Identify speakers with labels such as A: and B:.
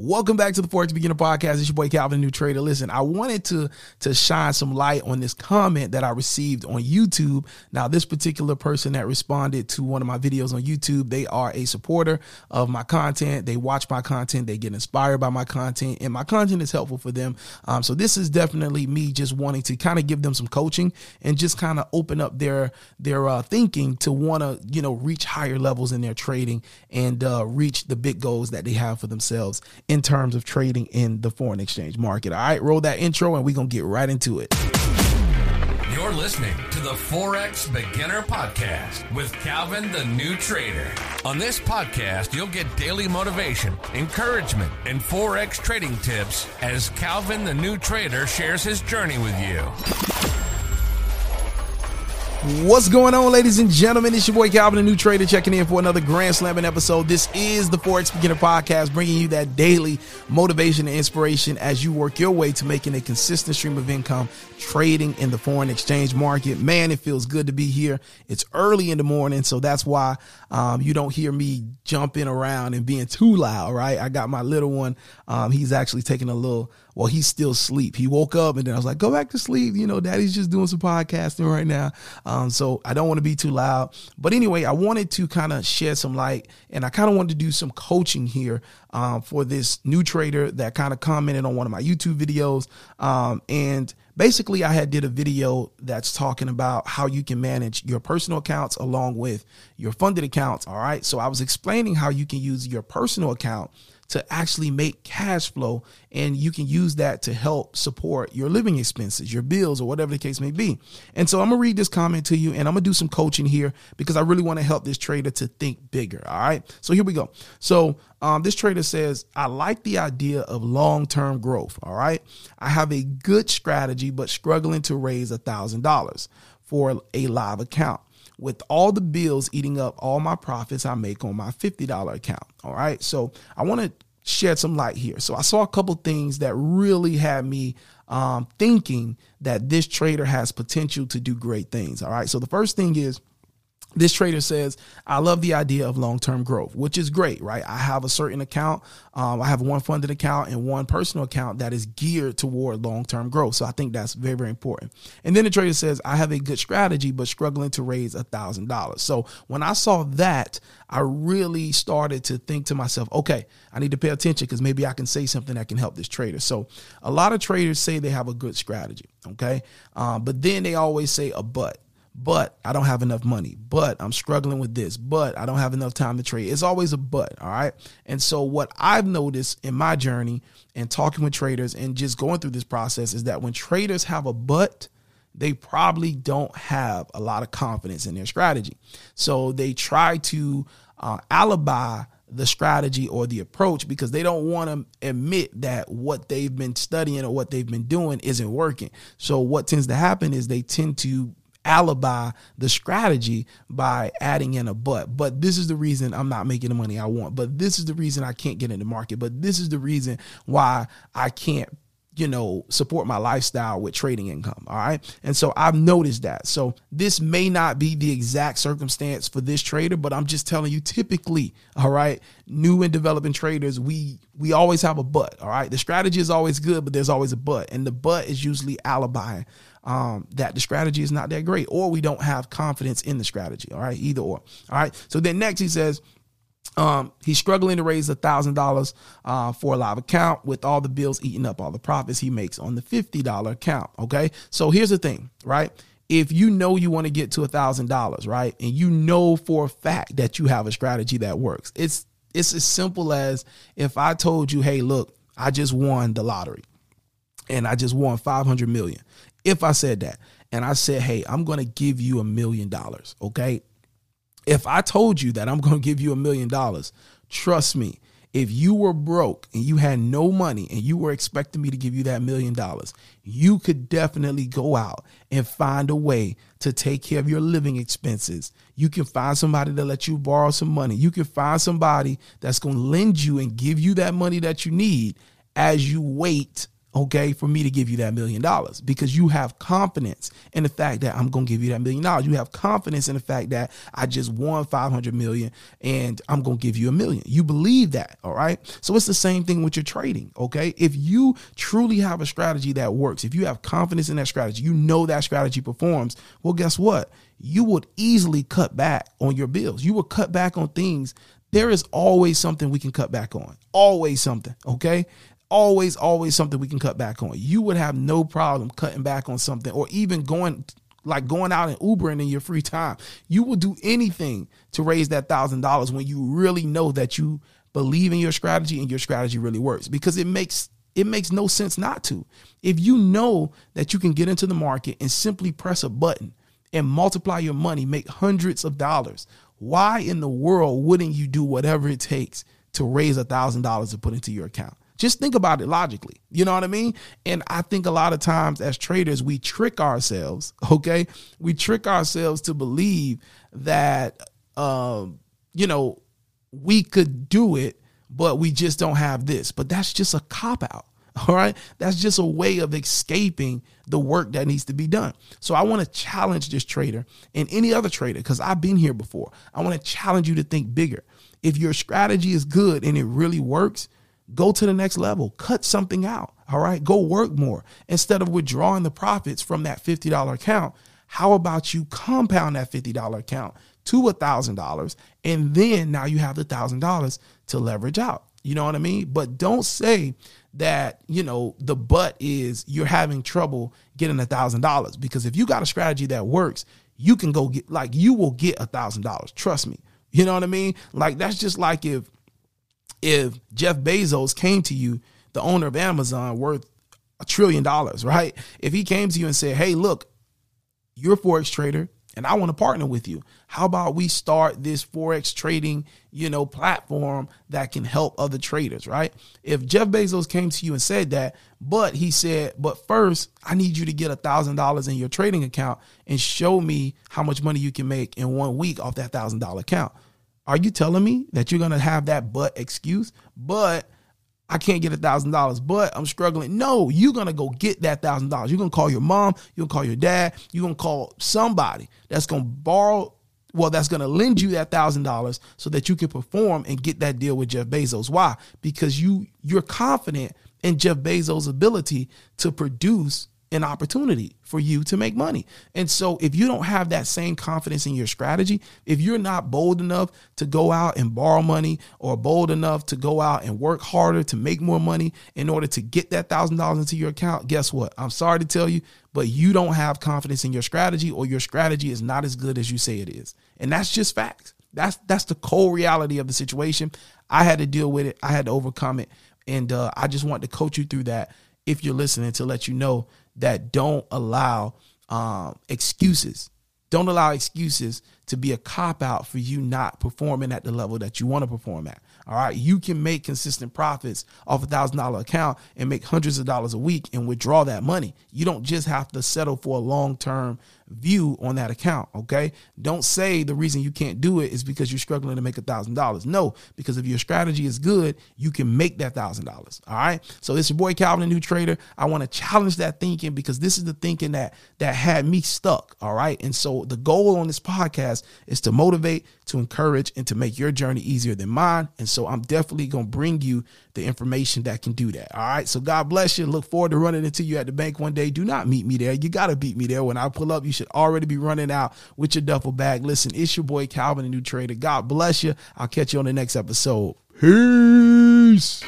A: Welcome back to the Forex Beginner Podcast. It's your boy Calvin, new trader. Listen, I wanted to to shine some light on this comment that I received on YouTube. Now, this particular person that responded to one of my videos on YouTube, they are a supporter of my content. They watch my content, they get inspired by my content, and my content is helpful for them. Um, so this is definitely me just wanting to kind of give them some coaching and just kind of open up their their uh, thinking to want to you know reach higher levels in their trading and uh, reach the big goals that they have for themselves in terms of trading in the foreign exchange market. All right, roll that intro and we're going to get right into it.
B: You're listening to the Forex Beginner Podcast with Calvin the New Trader. On this podcast, you'll get daily motivation, encouragement, and Forex trading tips as Calvin the New Trader shares his journey with you.
A: What's going on, ladies and gentlemen? It's your boy Calvin, the new trader, checking in for another Grand Slamming episode. This is the Forex Beginner Podcast, bringing you that daily motivation and inspiration as you work your way to making a consistent stream of income trading in the foreign exchange market. Man, it feels good to be here. It's early in the morning, so that's why um, you don't hear me jumping around and being too loud, right? I got my little one. Um, he's actually taking a little well, he's still asleep. He woke up and then I was like, go back to sleep. You know, daddy's just doing some podcasting right now. Um, so I don't want to be too loud. But anyway, I wanted to kind of shed some light and I kind of wanted to do some coaching here um, for this new trader that kind of commented on one of my YouTube videos. Um, and basically I had did a video that's talking about how you can manage your personal accounts along with your funded accounts. All right. So I was explaining how you can use your personal account to actually make cash flow and you can use that to help support your living expenses, your bills, or whatever the case may be. And so I'm gonna read this comment to you and I'm gonna do some coaching here because I really want to help this trader to think bigger. All right. So here we go. So um, this trader says, I like the idea of long term growth. All right. I have a good strategy, but struggling to raise a thousand dollars for a live account with all the bills eating up all my profits I make on my $50 account. All right. So I want to shed some light here. So I saw a couple things that really had me um, thinking that this trader has potential to do great things. All right. So the first thing is this trader says, I love the idea of long term growth, which is great, right? I have a certain account. Um, I have one funded account and one personal account that is geared toward long term growth. So I think that's very, very important. And then the trader says, I have a good strategy, but struggling to raise a $1,000. So when I saw that, I really started to think to myself, okay, I need to pay attention because maybe I can say something that can help this trader. So a lot of traders say they have a good strategy, okay? Um, but then they always say a but but I don't have enough money, but I'm struggling with this, but I don't have enough time to trade. It's always a but, all right? And so what I've noticed in my journey and talking with traders and just going through this process is that when traders have a but, they probably don't have a lot of confidence in their strategy. So they try to uh, alibi the strategy or the approach because they don't want to admit that what they've been studying or what they've been doing isn't working. So what tends to happen is they tend to alibi the strategy by adding in a but. But this is the reason I'm not making the money I want. But this is the reason I can't get in the market. But this is the reason why I can't you know, support my lifestyle with trading income. All right. And so I've noticed that. So this may not be the exact circumstance for this trader, but I'm just telling you typically, all right, new and developing traders, we we always have a but. All right. The strategy is always good, but there's always a but. And the but is usually alibi um, that the strategy is not that great, or we don't have confidence in the strategy. All right, either or. All right. So then next he says, um, he's struggling to raise a thousand dollars uh, for a live account with all the bills eating up all the profits he makes on the fifty dollar account. Okay, so here's the thing, right? If you know you want to get to a thousand dollars, right, and you know for a fact that you have a strategy that works, it's it's as simple as if I told you, hey, look, I just won the lottery, and I just won five hundred million if I said that and I said, hey, I'm going to give you a million dollars, okay? If I told you that I'm going to give you a million dollars, trust me, if you were broke and you had no money and you were expecting me to give you that million dollars, you could definitely go out and find a way to take care of your living expenses. You can find somebody to let you borrow some money. You can find somebody that's going to lend you and give you that money that you need as you wait okay, for me to give you that million dollars because you have confidence in the fact that I'm going to give you that million dollars. You have confidence in the fact that I just won 500 million and I'm going to give you a million. You believe that, all right? So it's the same thing with your trading, okay? If you truly have a strategy that works, if you have confidence in that strategy, you know that strategy performs, well, guess what? You would easily cut back on your bills. You would cut back on things there is always something we can cut back on. Always something, okay? Always, always something we can cut back on. You would have no problem cutting back on something or even going like going out and Ubering in your free time. You will do anything to raise that thousand dollars when you really know that you believe in your strategy and your strategy really works because it makes it makes no sense not to. If you know that you can get into the market and simply press a button and multiply your money, make hundreds of dollars, why in the world wouldn't you do whatever it takes to raise a thousand dollars to put into your account? Just think about it logically. You know what I mean? And I think a lot of times as traders, we trick ourselves, okay? We trick ourselves to believe that, um, you know, we could do it, but we just don't have this. But that's just a cop out. All right. That's just a way of escaping the work that needs to be done. So I want to challenge this trader and any other trader because I've been here before. I want to challenge you to think bigger. If your strategy is good and it really works, Go to the next level, cut something out. All right. Go work more. Instead of withdrawing the profits from that $50 account, how about you compound that $50 account to a $1,000? And then now you have the $1,000 to leverage out. You know what I mean? But don't say that, you know, the but is you're having trouble getting a $1,000 because if you got a strategy that works, you can go get, like, you will get a $1,000. Trust me. You know what I mean? Like, that's just like if, if Jeff Bezos came to you, the owner of Amazon, worth a trillion dollars, right? If he came to you and said, "Hey, look, you're a forex trader, and I want to partner with you. How about we start this forex trading, you know, platform that can help other traders, right? If Jeff Bezos came to you and said that, but he said, but first, I need you to get a thousand dollars in your trading account and show me how much money you can make in one week off that thousand dollar account. Are you telling me that you're gonna have that but excuse? But I can't get a thousand dollars, but I'm struggling. No, you're gonna go get that thousand dollars. You're gonna call your mom, you're gonna call your dad, you're gonna call somebody that's gonna borrow, well, that's gonna lend you that thousand dollars so that you can perform and get that deal with Jeff Bezos. Why? Because you you're confident in Jeff Bezos' ability to produce an opportunity for you to make money. And so if you don't have that same confidence in your strategy, if you're not bold enough to go out and borrow money or bold enough to go out and work harder to make more money in order to get that $1000 into your account, guess what? I'm sorry to tell you, but you don't have confidence in your strategy or your strategy is not as good as you say it is. And that's just facts. That's that's the cold reality of the situation. I had to deal with it. I had to overcome it. And uh, I just want to coach you through that if you're listening to let you know that don't allow um, excuses. Don't allow excuses to be a cop out for you not performing at the level that you want to perform at. All right. You can make consistent profits off a thousand dollar account and make hundreds of dollars a week and withdraw that money. You don't just have to settle for a long term view on that account. Okay. Don't say the reason you can't do it is because you're struggling to make a thousand dollars. No, because if your strategy is good, you can make that thousand dollars. All right. So this is your boy Calvin, a new trader. I want to challenge that thinking because this is the thinking that that had me stuck. All right. And so the goal on this podcast is to motivate, to encourage, and to make your journey easier than mine. And so I'm definitely gonna bring you the information that can do that. All right. So God bless you. Look forward to running into you at the bank one day. Do not meet me there. You gotta beat me there. When I pull up, you should already be running out with your duffel bag. Listen, it's your boy Calvin, a new trader. God bless you. I'll catch you on the next episode. Peace.